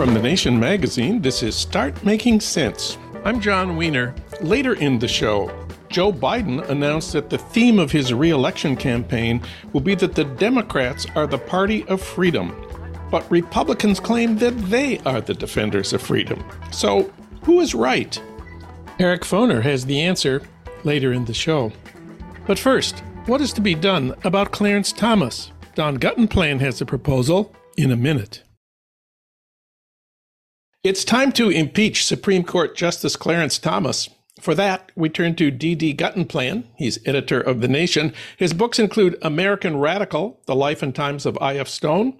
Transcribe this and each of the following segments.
From The Nation magazine, this is Start Making Sense. I'm Jon Wiener. Later in the show, Joe Biden announced that the theme of his reelection campaign will be that the Democrats are the party of freedom, but Republicans claim that they are the defenders of freedom. So, who is right? Eric Foner has the answer later in the show. But first, what is to be done about Clarence Thomas? Don Guttenplan has a proposal in a minute. It's time to impeach Supreme Court Justice Clarence Thomas. For that, we turn to D.D. Guttenplan. He's editor of The Nation. His books include American Radical, The Life and Times of I.F. Stone,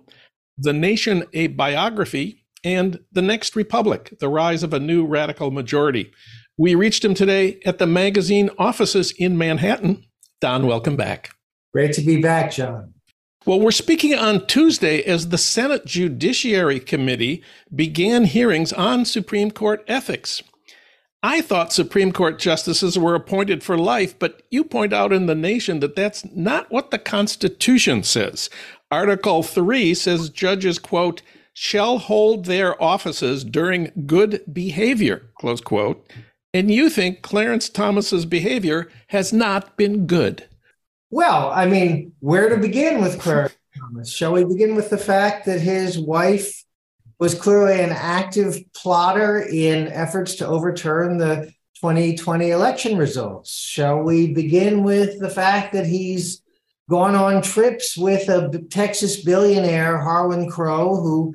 The Nation, A Biography, and The Next Republic, The Rise of a New Radical Majority. We reached him today at the magazine offices in Manhattan. Don, welcome back. Great to be back, Jon. Well, we're speaking on Tuesday as the Senate Judiciary Committee began hearings on Supreme Court ethics. I thought Supreme Court justices were appointed for life, but you point out in The Nation that that's not what the Constitution says. Article 3 says judges, quote, shall hold their offices during good behavior, close quote. And you think Clarence Thomas's behavior has not been good. Well, I mean, where to begin with Clarence Thomas? Shall we begin with the fact that his wife was clearly an active plotter in efforts to overturn the 2020 election results? Shall we begin with the fact that he's gone on trips with a Texas billionaire, Harlan Crow, who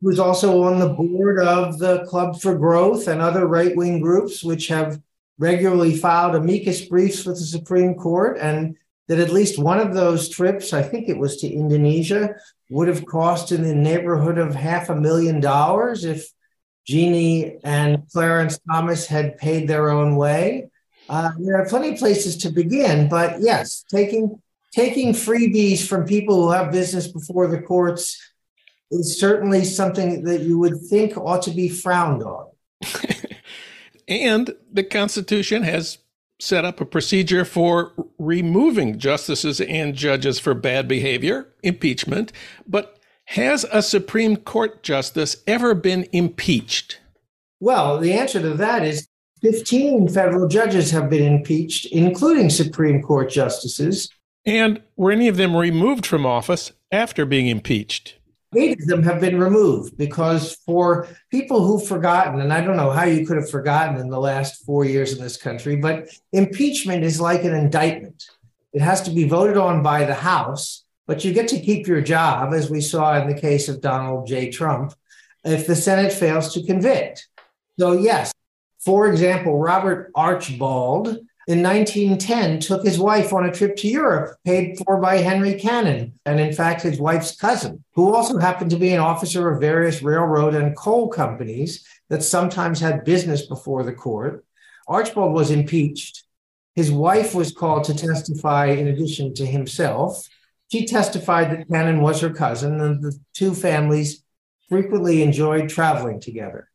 was also on the board of the Club for Growth and other right wing groups, which have regularly filed amicus briefs with the Supreme Court and that at least one of those trips, I think it was to Indonesia, would have cost in the neighborhood of half a million dollars if Ginni and Clarence Thomas had paid their own way. Uh, there are plenty of places to begin, but yes, taking taking freebies from people who have business before the courts is certainly something that you would think ought to be frowned on. and the Constitution has set up a procedure for removing justices and judges for bad behavior, impeachment, but has a Supreme Court justice ever been impeached? Well, the answer to that is 15 federal judges have been impeached, including Supreme Court justices. And were any of them removed from office after being impeached? Eight of them have been removed because for people who've forgotten, and I don't know how you could have forgotten in the last four years in this country, but impeachment is like an indictment. It has to be voted on by the House, but you get to keep your job, as we saw in the case of Donald J. Trump, if the Senate fails to convict. So, yes, for example, Robert Archbald in 1910 took his wife on a trip to Europe, paid for by Henry Cannon, and in fact, his wife's cousin, who also happened to be an officer of various railroad and coal companies that sometimes had business before the court. Archbald was impeached. His wife was called to testify in addition to himself. She testified that Cannon was her cousin, and the two families frequently enjoyed traveling together.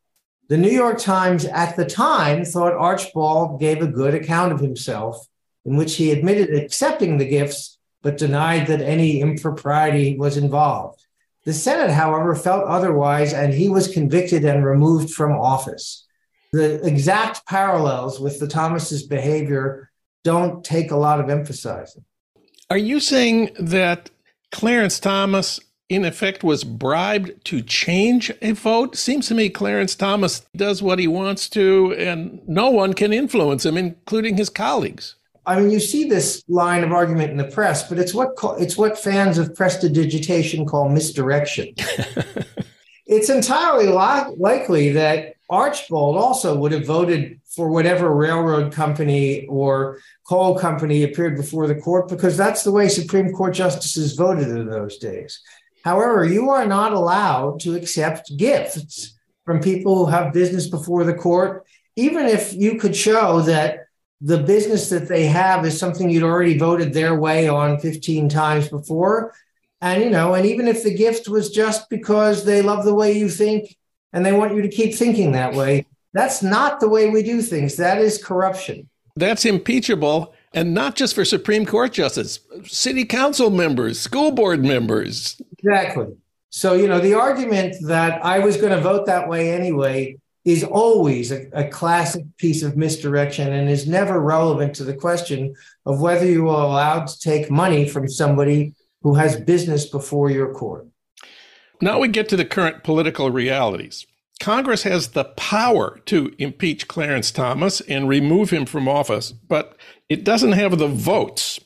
The New York Times at the time thought Archbald gave a good account of himself, in which he admitted accepting the gifts, but denied that any impropriety was involved. The Senate, however, felt otherwise, and he was convicted and removed from office. The exact parallels with the Thomas's behavior don't take a lot of emphasizing. Are you saying that Clarence Thomas in effect was bribed to change a vote. Seems to me Clarence Thomas does what he wants to, and no one can influence him, including his colleagues. I mean, you see this line of argument in the press, but it's what it's what fans of prestidigitation call misdirection. it's entirely li- likely that Archbald also would have voted for whatever railroad company or coal company appeared before the court because that's the way Supreme Court justices voted in those days. However, you are not allowed to accept gifts from people who have business before the court, even if you could show that the business that they have is something you'd already voted their way on 15 times before. And, you know, and even if the gift was just because they love the way you think and they want you to keep thinking that way, that's not the way we do things. That is corruption. That's impeachable. And not just for Supreme Court justice, city council members, school board members, Exactly. So, you know, the argument that I was going to vote that way anyway is always a, a, classic piece of misdirection and is never relevant to the question of whether you are allowed to take money from somebody who has business before your court. Now we get to the current political realities. Congress has the power to impeach Clarence Thomas and remove him from office, but it doesn't have the votes.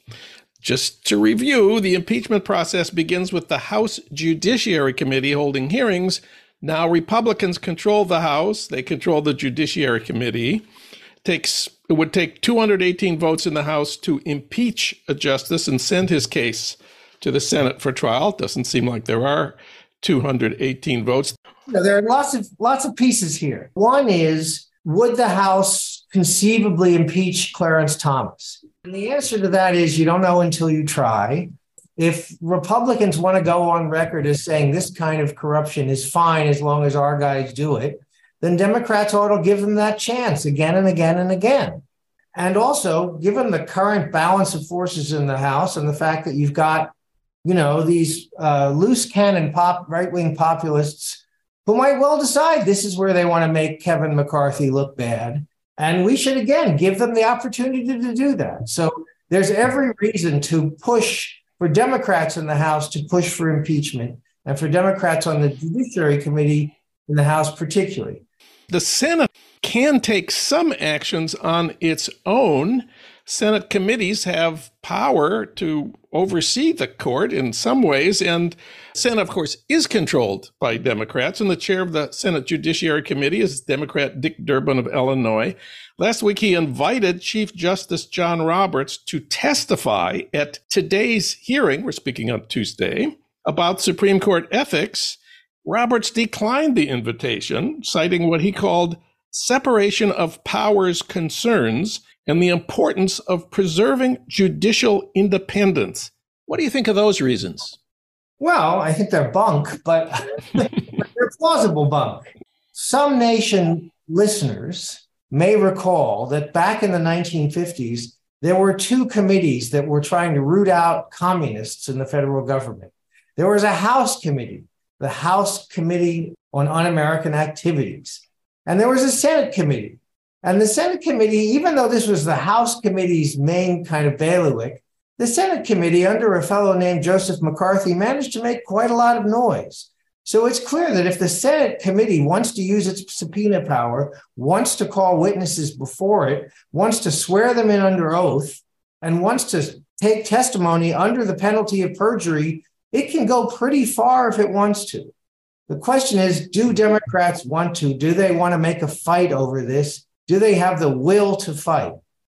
Just to review, the impeachment process begins with the House Judiciary Committee holding hearings now, Republicans control the House, they control the Judiciary Committee. It takes it would take 218 votes in the House to impeach a justice and send his case to the Senate for trial. Doesn't seem like there are 218 votes. No, there are lots of lots of pieces here. One is would the House conceivably impeach Clarence Thomas? And the answer to that is you don't know until you try if Republicans want to go on record as saying this kind of corruption is fine as long as our guys do it, then Democrats ought to give them that chance again and again and again. And also, given the current balance of forces in the House and the fact that you've got, you know, these uh, loose cannon pop right wing populists who might well decide this is where they want to make Kevin McCarthy look bad. And we should again give them the opportunity to do that. So there's every reason to push for Democrats in the House to push for impeachment and for Democrats on the Judiciary Committee in the House, particularly. The Senate can take some actions on its own. Senate committees have power to oversee the court in some ways, and Senate, of course, is controlled by Democrats, and the chair of the Senate Judiciary Committee is Democrat Dick Durbin of Illinois. Last week, he invited Chief Justice John Roberts to testify at today's hearing, we're speaking on Tuesday, about Supreme Court ethics. Roberts declined the invitation, citing what he called separation of powers concerns and the importance of preserving judicial independence. What do you think of those reasons? Well, I think they're bunk, but they're plausible bunk. Some nation listeners may recall that back in the 1950s, there were two committees that were trying to root out communists in the federal government. There was a House committee, the House Committee on Un American Activities, and there was a Senate committee. And the Senate committee, even though this was the House committee's main kind of bailiwick, the Senate committee, under a fellow named Joseph McCarthy, managed to make quite a lot of noise. So it's clear that if the Senate committee wants to use its subpoena power, wants to call witnesses before it, wants to swear them in under oath, and wants to take testimony under the penalty of perjury, it can go pretty far if it wants to. The question is do Democrats want to? Do they want to make a fight over this? Do they have the will to fight?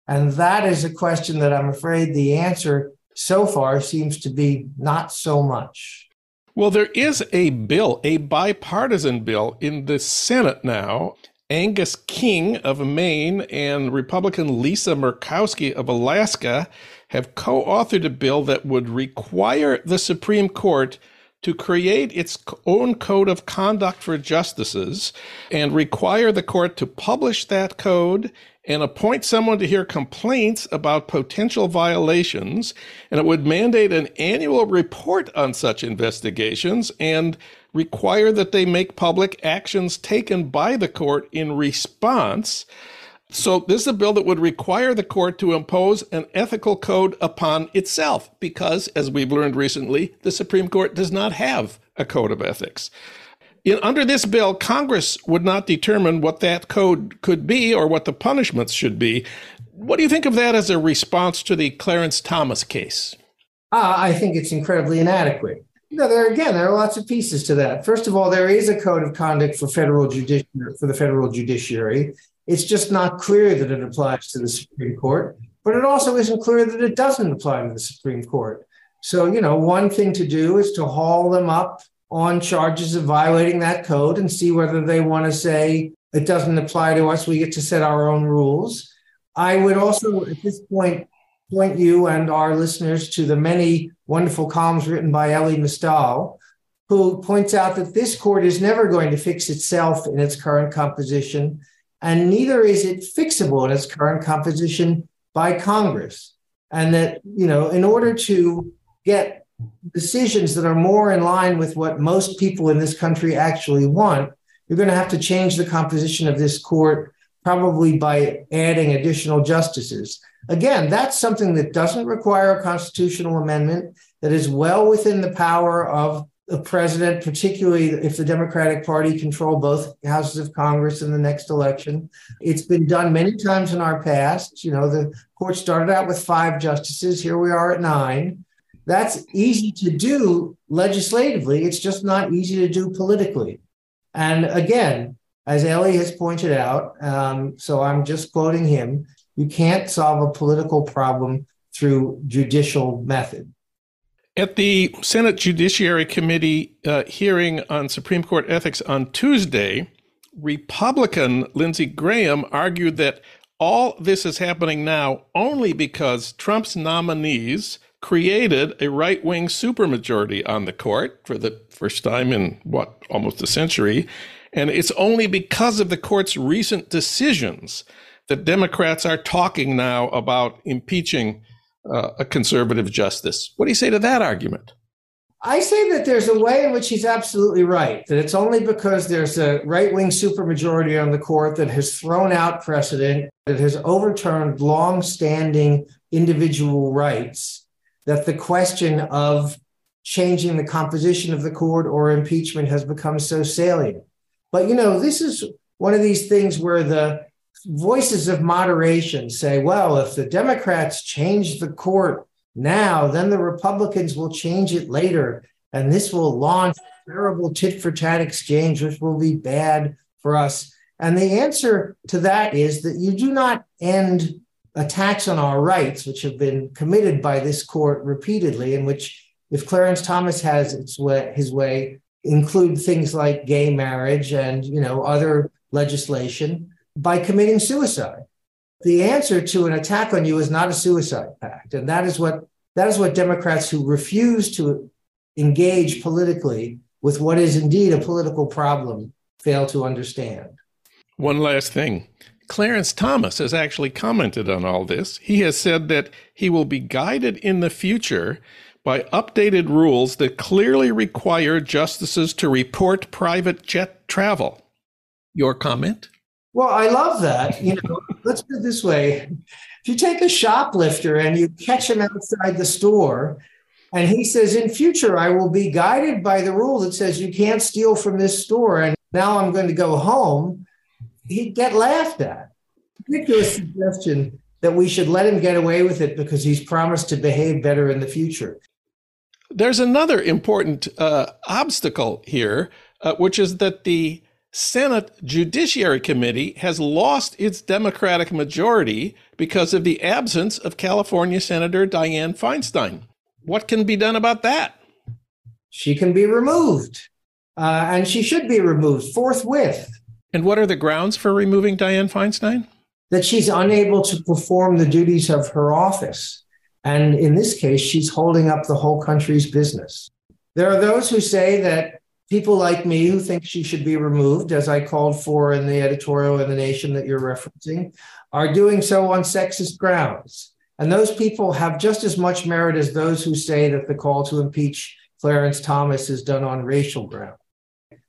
And that is a question that I'm afraid the answer so far seems to be not so much. Well, there is a bill, a bipartisan bill in the Senate now. Angus King of Maine and Republican Lisa Murkowski of Alaska have co authored a bill that would require the Supreme Court to create its own code of conduct for justices and require the court to publish that code and appoint someone to hear complaints about potential violations. And it would mandate an annual report on such investigations and require that they make public actions taken by the court in response. So, this is a bill that would require the court to impose an ethical code upon itself, because, as we've learned recently, the Supreme Court does not have a code of ethics. In, under this bill, Congress would not determine what that code could be or what the punishments should be. What do you think of that as a response to the Clarence Thomas case? Uh, I think it's incredibly inadequate. You there again, there are lots of pieces to that. First of all, there is a code of conduct for federal judiciary for the federal judiciary. It's just not clear that it applies to the Supreme Court, but it also isn't clear that it doesn't apply to the Supreme Court. So, you know, one thing to do is to haul them up on charges of violating that code and see whether they want to say it doesn't apply to us. We get to set our own rules. I would also, at this point, point you and our listeners to the many wonderful columns written by Elie Mystal, who points out that this court is never going to fix itself in its current composition, and neither is it fixable in its current composition by Congress. And that, you know, in order to get decisions that are more in line with what most people in this country actually want, you're going to have to change the composition of this court, probably by adding additional justices. Again, that's something that doesn't require a constitutional amendment, that is well within the power of the president, particularly if the Democratic Party control both houses of Congress in the next election. It's been done many times in our past. You know, the court started out with five justices. Here we are at nine. That's easy to do legislatively. It's just not easy to do politically. And again, as Elie has pointed out, um, so I'm just quoting him, you can't solve a political problem through judicial method. At the Senate Judiciary Committee uh, hearing on Supreme Court ethics on Tuesday, Republican Lindsey Graham argued that all this is happening now only because Trump's nominees created a right wing supermajority on the court for the first time in what, almost a century. And it's only because of the court's recent decisions that Democrats are talking now about impeaching uh, a conservative justice. What do you say to that argument? I say that there's a way in which he's absolutely right, that it's only because there's a right wing supermajority on the court that has thrown out precedent, that has overturned long standing individual rights, that the question of changing the composition of the court or impeachment has become so salient. But, you know, this is one of these things where the voices of moderation say, well, if the Democrats change the court now, then the Republicans will change it later. And this will launch a terrible tit for tat exchange, which will be bad for us. And the answer to that is that you do not end attacks on our rights, which have been committed by this court repeatedly, in which, if Clarence Thomas has way, his way, include things like gay marriage and you know other legislation by committing suicide. The answer to an attack on you is not a suicide pact. And that is what that is what Democrats who refuse to engage politically with what is indeed a political problem fail to understand. One last thing. Clarence Thomas has actually commented on all this. He has said that he will be guided in the future by updated rules that clearly require justices to report private jet travel. Your comment? Well, I love that. You know, let's put it this way. If you take a shoplifter and you catch him outside the store, and he says, in future, I will be guided by the rule that says you can't steal from this store, and now I'm going to go home, he'd get laughed at. Ridiculous suggestion that we should let him get away with it because he's promised to behave better in the future. There's another important uh, obstacle here, uh, which is that the Senate Judiciary Committee has lost its Democratic majority because of the absence of California Senator Dianne Feinstein. What can be done about that? She can be removed, uh, and she should be removed forthwith. And what are the grounds for removing Dianne Feinstein? That she's unable to perform the duties of her office. And in this case, she's holding up the whole country's business. There are those who say that people like me who mm-hmm. think she should be removed, as I called for in the editorial in The Nation that you're referencing, are doing so on sexist grounds. And those people have just as much merit as those who say that the call to impeach Clarence Thomas is done on racial grounds.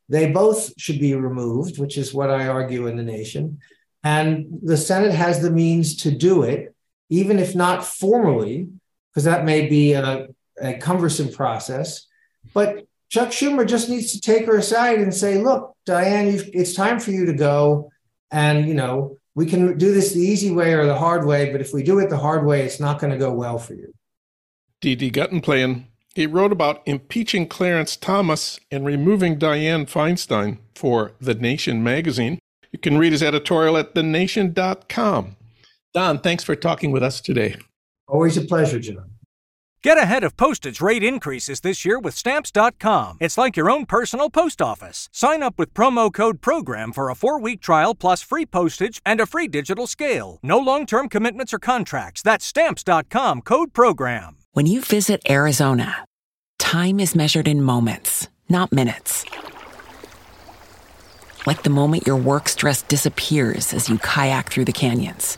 They both should be removed, which is what I argue in The Nation. And the Senate has the means to do it, even if not formally, because that may be a, a cumbersome process. But Chuck Schumer just needs to take her aside and say, look, Dianne, it's time for you to go. And, you know, we can do this the easy way or the hard way, but if we do it the hard way, it's not going to go well for you. D.D. Guttenplan, he wrote about impeaching Clarence Thomas and removing Dianne Feinstein for The Nation magazine. You can read his editorial at thenation.com. Don, thanks for talking with us today. Always a pleasure, John. Get ahead of postage rate increases this year with Stamps.com. It's like your own personal post office. Sign up with promo code PROGRAM for a four week trial plus free postage and a free digital scale. No long term commitments or contracts. That's Stamps.com code PROGRAM. When you visit Arizona, time is measured in moments, not minutes. Like the moment your work stress disappears as you kayak through the canyons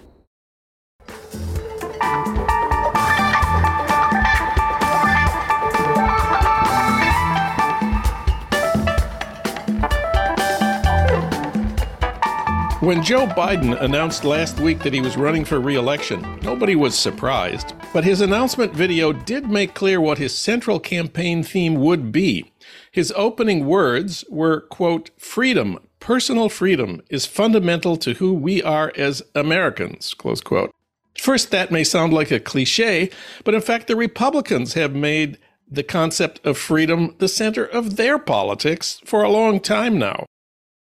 When Joe Biden announced last week that he was running for re election, nobody was surprised. But his announcement video did make clear what his central campaign theme would be. His opening words were, quote, freedom, personal freedom is fundamental to who we are as Americans, close quote. First, that may sound like a cliche, but in fact, the Republicans have made the concept of freedom the center of their politics for a long time now.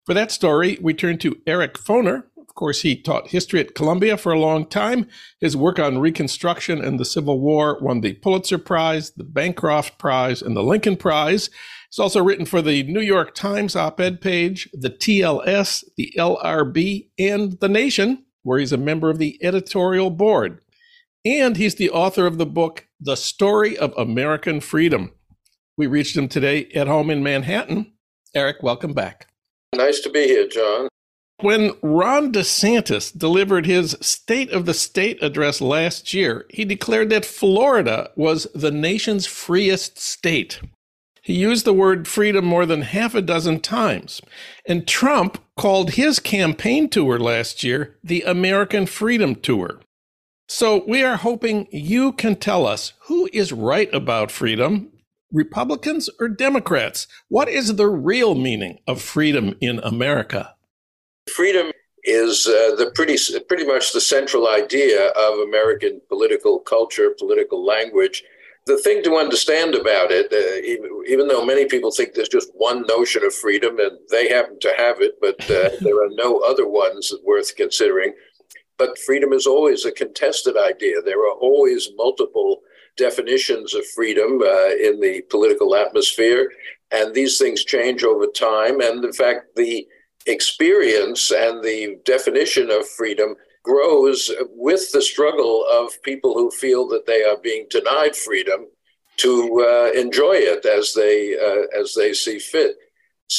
For that story, we turn to Eric Foner. Of course, he taught history at Columbia for a long time. His work on Reconstruction and the Civil War won the Pulitzer Prize, the Bancroft Prize, and the Lincoln Prize. He's also written for the New York Times op ed page, the TLS, the LRB, and The Nation, where he's a member of the editorial board. And he's the author of the book, The Story of American Freedom. We reached him today at home in Manhattan. Eric, welcome back. Nice to be here, John. When Ron DeSantis delivered his State of the State address last year, he declared that Florida was the nation's freest state. He used the word freedom more than half a dozen times. And Trump called his campaign tour last year the American Freedom Tour. So we are hoping you can tell us who is right about freedom Republicans or Democrats? What is the real meaning of freedom in America? Freedom is uh, the pretty pretty much the central idea of American political culture, political language. The thing to understand about it, uh, even, even, though many people think there's just one notion of freedom and they happen to have it, but uh, there are no other ones worth considering. But freedom is always a contested idea. There are always multiple definitions of freedom uh, in the political atmosphere, and these things change over time. And in fact, the experience and the definition of freedom grows with the struggle of people who feel that they are being denied freedom to uh, enjoy it as they uh, as they see fit.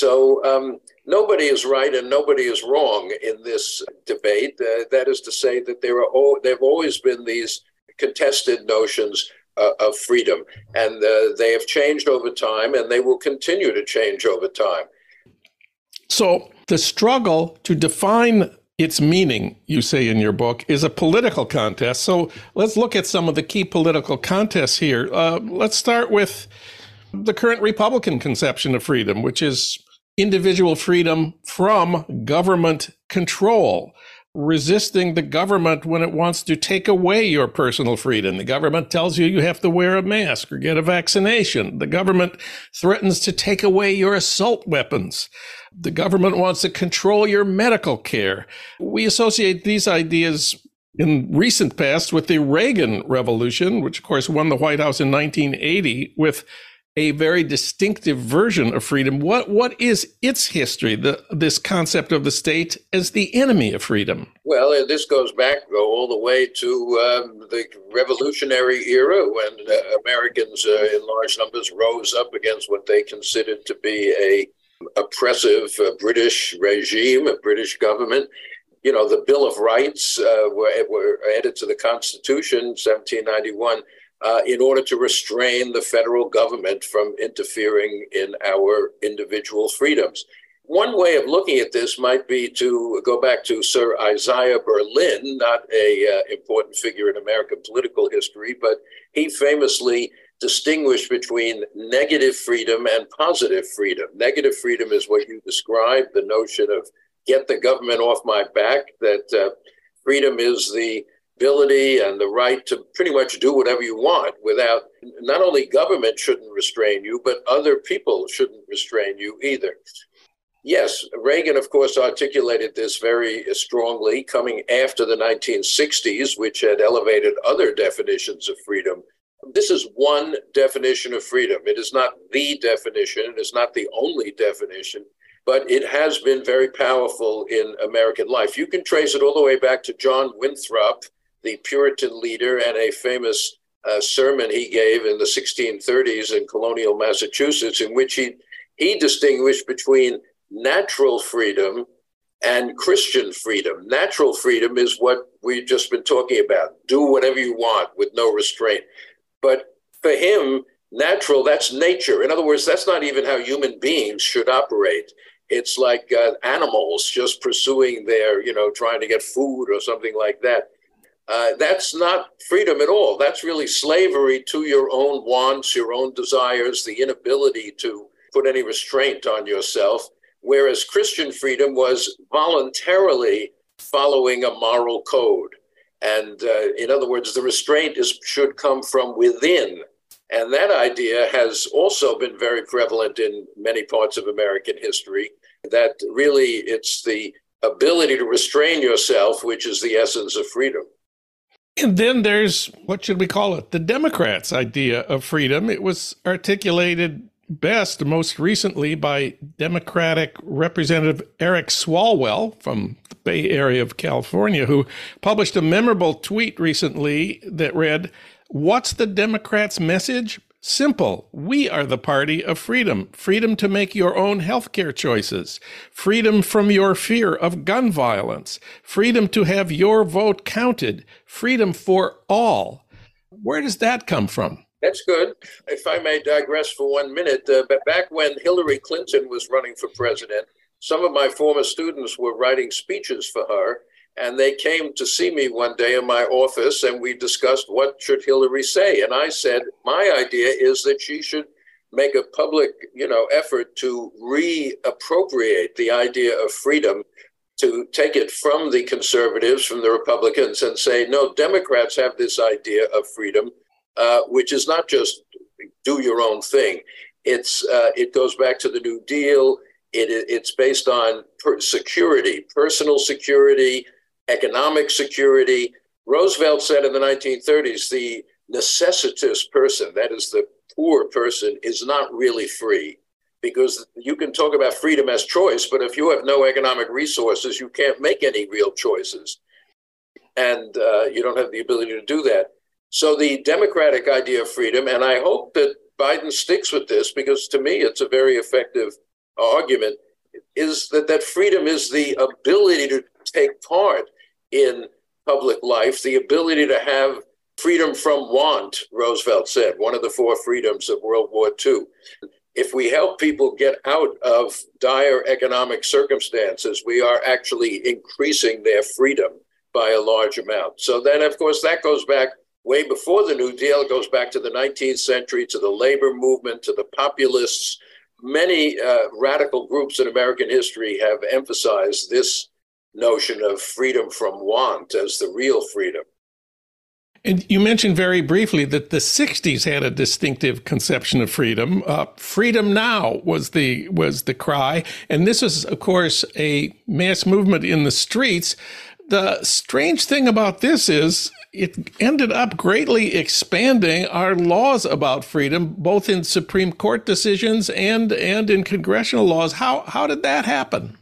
So um, nobody is right and nobody is wrong in this debate. Uh, that is to say that there are all, there have always been these contested notions uh, of freedom. And uh, they have changed over time and they will continue to change over time. So, the struggle to define its meaning, you say in your book, is a political contest. So, let's look at some of the key political contests here. Uh, let's start with the current Republican conception of freedom, which is individual freedom from government control resisting the government when it wants to take away your personal freedom. The government tells you you have to wear a mask or get a vaccination. The government threatens to take away your assault weapons. The government wants to control your medical care. We associate these ideas in recent past with the Reagan Revolution, which of course won the White House in 1980 with a very distinctive version of freedom. What what is its history? The this concept of the state as the enemy of freedom. Well, this goes back all the way to um, the Revolutionary era when uh, Americans, uh, in large numbers, rose up against what they considered to be a oppressive uh, British regime, a British government. You know, the Bill of Rights uh, were, were added to the Constitution, 1791 uh, in order to restrain the federal government from interfering in our individual freedoms. One way of looking at this might be to go back to Sir Isaiah Berlin, not a uh, important figure in American political history, but he famously distinguished between negative freedom and positive freedom. Negative freedom is what you described, the notion of get the government off my back, that uh, freedom is the ability and the right to pretty much do whatever you want without not only government shouldn't restrain you, but other people shouldn't restrain you either. Yes, Reagan, of course, articulated this very strongly coming after the 1960s, which had elevated other definitions of freedom. This is one definition of freedom. It is not the definition, it is not the only definition, but it has been very powerful in American life. You can trace it all the way back to John Winthrop, the Puritan leader and a famous a sermon he gave in the 1630s in colonial Massachusetts, in which he, he distinguished between natural freedom and Christian freedom. Natural freedom is what we've just been talking about do whatever you want with no restraint. But for him, natural, that's nature. In other words, that's not even how human beings should operate. It's like uh, animals just pursuing their, you know, trying to get food or something like that. Uh, that's not freedom at all. That's really slavery to your own wants, your own desires, the inability to put any restraint on yourself. Whereas Christian freedom was voluntarily following a moral code. And uh, in other words, the restraint is, should come from within. And that idea has also been very prevalent in many parts of American history that really it's the ability to restrain yourself, which is the essence of freedom. And then there's what should we call it? The Democrats' idea of freedom. It was articulated best most recently by Democratic Representative Eric Swalwell from the Bay Area of California, who published a memorable tweet recently that read, What's the Democrats' message? Simple. We are the party of freedom. Freedom to make your own healthcare choices. Freedom from your fear of gun violence. Freedom to have your vote counted. Freedom for all. Where does that come from? That's good. If I may digress for one minute, uh, back when Hillary Clinton was running for president, some of my former students were writing speeches for her and they came to see me one day in my office and we discussed what should Hillary say. And I said, my idea is that she should make a public, you know, effort to reappropriate the idea of freedom to take it from the conservatives, from the Republicans, and say, no, Democrats have this idea of freedom, uh, which is not just do your own thing. It's uh, it goes back to the New Deal. It, it's based on per- security, personal security, economic security. Roosevelt said in the 1930s the necessitous person, that is the poor person, is not really free because you can talk about freedom as choice, but if you have no economic resources, you can't make any real choices. And uh, you don't have the ability to do that. So the democratic idea of freedom, and I hope that Biden sticks with this because to me it's a very effective argument, is that that freedom is the ability to take part in public life, the ability to have freedom from want, Roosevelt said, one of the four freedoms of World War II. If we help people get out of dire economic circumstances, we are actually increasing their freedom by a large amount. So then, of course, that goes back way before the New Deal. It goes back to the 19th century, to the labor movement, to the populists. Many uh, radical groups in American history have emphasized this notion of freedom from want as the real freedom. And you mentioned very briefly that the '60s had a distinctive conception of freedom. Uh, freedom now was the was the cry, and this was, of course, a mass movement in the streets. The strange thing about this is it ended up greatly expanding our laws about freedom, both in Supreme Court decisions and and in congressional laws. How how did that happen?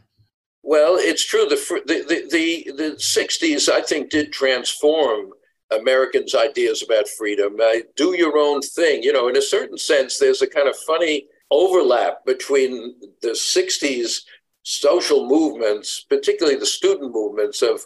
Well, it's true. The, the, the, the, 60s, I think, did transform Americans' ideas about freedom. Uh, do your own thing. You know, in a certain sense, there's a kind of funny overlap between the 60s social movements, particularly the student movements of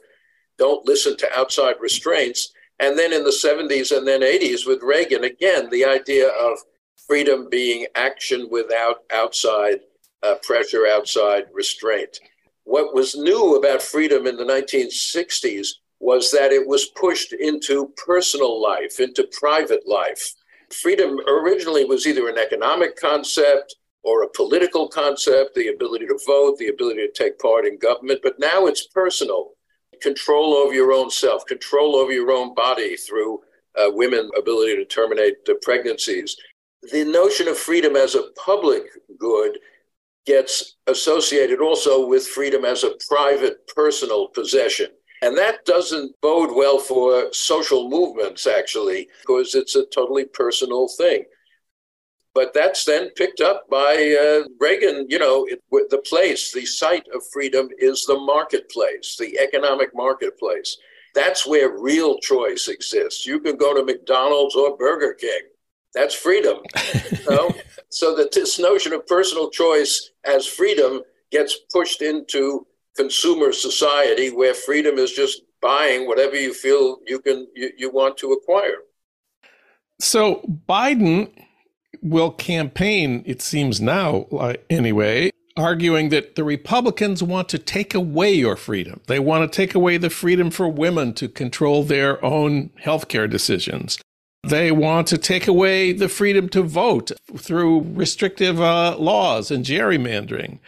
don't listen to outside restraints. And then in the 70s and then 80s with Reagan, again, the idea of freedom being action without outside uh, pressure, outside restraint. What was new about freedom in the 1960s was that it was pushed into personal life, into private life. Freedom originally was either an economic concept or a political concept, the ability to vote, the ability to take part in government, but now it's personal. Control over your own self, control over your own body through uh, women's ability to terminate uh, pregnancies. The notion of freedom as a public good gets associated also with freedom as a private personal possession. And that doesn't bode well for social movements, actually, because it's a totally personal thing. But that's then picked up by uh, Reagan. You know, it, the place, the site of freedom is the marketplace, the economic marketplace. That's where real choice exists. You can go to McDonald's or Burger King. That's freedom. you know? So that this notion of personal choice as freedom gets pushed into consumer society where freedom is just buying whatever you feel you can you, you want to acquire. So Biden will campaign, it seems now, uh, anyway, arguing that the Republicans want to take away your freedom. They want to take away the freedom for women to control their own healthcare decisions. They want to take away the freedom to vote through restrictive uh, laws and gerrymandering.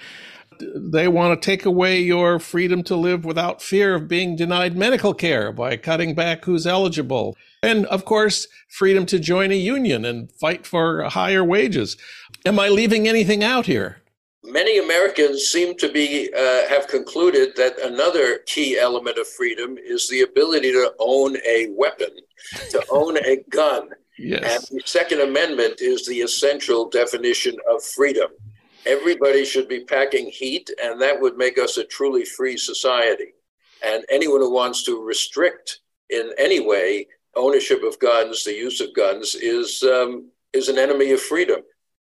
They want to take away your freedom to live without fear of being denied medical care by cutting back who's eligible. And of course, freedom to join a union and fight for higher wages. Am I leaving anything out here? Many Americans seem to be uh, have concluded that another key element of freedom is the ability to own a weapon, to own a gun. Yes. And the Second Amendment is the essential definition of freedom. Everybody should be packing heat, and that would make us a truly free society. And anyone who wants to restrict in any way ownership of guns, the use of guns, is um, is an enemy of freedom.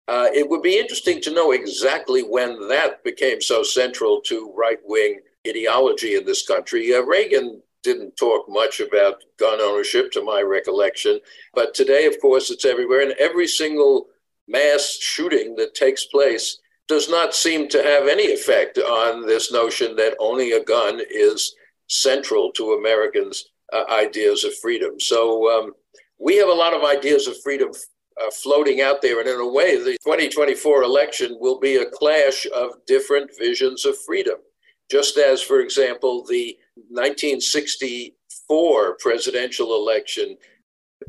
Uh, it would be interesting to know exactly when that became so central to right wing ideology in this country. Uh, Reagan didn't talk much about gun ownership, to my recollection, but today, of course, it's everywhere, and every single mass shooting that takes place does not seem to have any effect on this notion that owning a gun is central to Americans' uh, ideas of freedom. So um, we have a lot of ideas of freedom uh, floating out there. And in a way, the 2024 election will be a clash of different visions of freedom. Just as, for example, the 1964 presidential election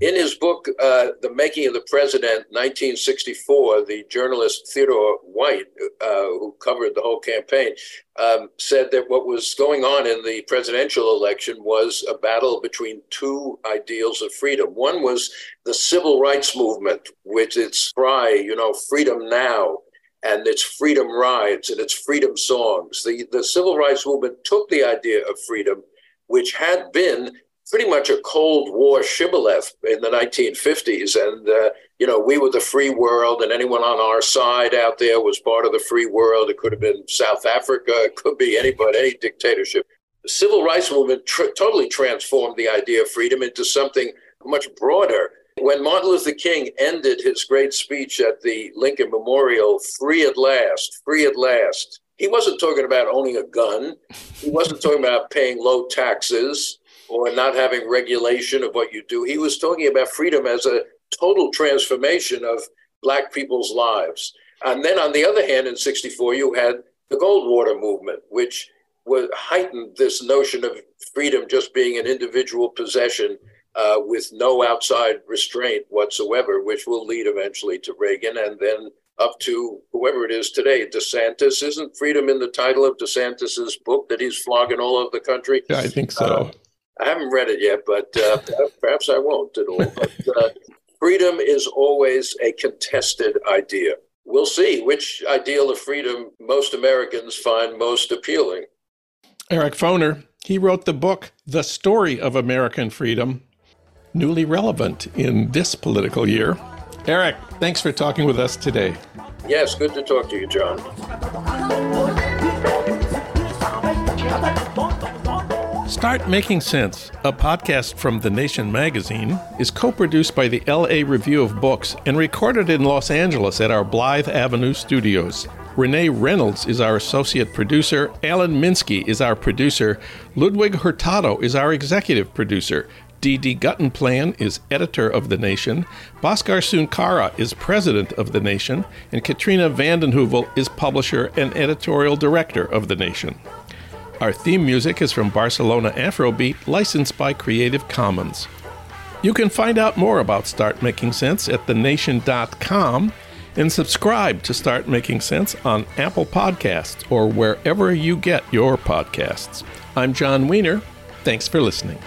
in his book, uh, The Making of the President, 1964, the journalist Theodore White, uh, who covered the whole campaign, um, said that what was going on in the presidential election was a battle between two ideals of freedom. One was the civil rights movement, with its cry, you know, freedom now, and its freedom rides and its freedom songs. The, the civil rights movement took the idea of freedom, which had been pretty much a Cold War shibboleth in the 1950s. And, uh, you know, we were the free world, and anyone on our side out there was part of the free world. It could have been South Africa, it could be anybody, any dictatorship. The civil rights movement tr- totally transformed the idea of freedom into something much broader. When Martin Luther King ended his great speech at the Lincoln Memorial, free at last, free at last, he wasn't talking about owning a gun. He wasn't talking about paying low taxes or not having regulation of what you do. He was talking about freedom as a total transformation of Black people's lives. And then on the other hand, in 64, you had the Goldwater movement, which was heightened this notion of freedom just being an individual possession uh, with no outside restraint whatsoever, which will lead eventually to Reagan and then up to whoever it is today. DeSantis isn't freedom in the title of DeSantis's book that he's flogging all over the country. Yeah, I think so. Uh, I haven't read it yet, but uh, perhaps I won't at all. But uh, freedom is always a contested idea. We'll see which ideal of freedom most Americans find most appealing. Eric Foner, he wrote the book, The Story of American Freedom, newly relevant in this political year. Eric, thanks for talking with us today. Yes, good to talk to you, John. Start Making Sense, a podcast from The Nation magazine, is co produced by the LA Review of Books and recorded in Los Angeles at our Blythe Avenue studios. Renee Reynolds is our associate producer, Alan Minsky is our producer, Ludwig Hurtado is our executive producer, Dee Guttenplan is editor of The Nation, Bhaskar Sunkara is president of The Nation, and Katrina vanden Heuvel is publisher and editorial director of The Nation. Our theme music is from Barcelona Afrobeat, licensed by Creative Commons. You can find out more about Start Making Sense at thenation.com and subscribe to Start Making Sense on Apple Podcasts or wherever you get your podcasts. I'm Jon Wiener. Thanks for listening.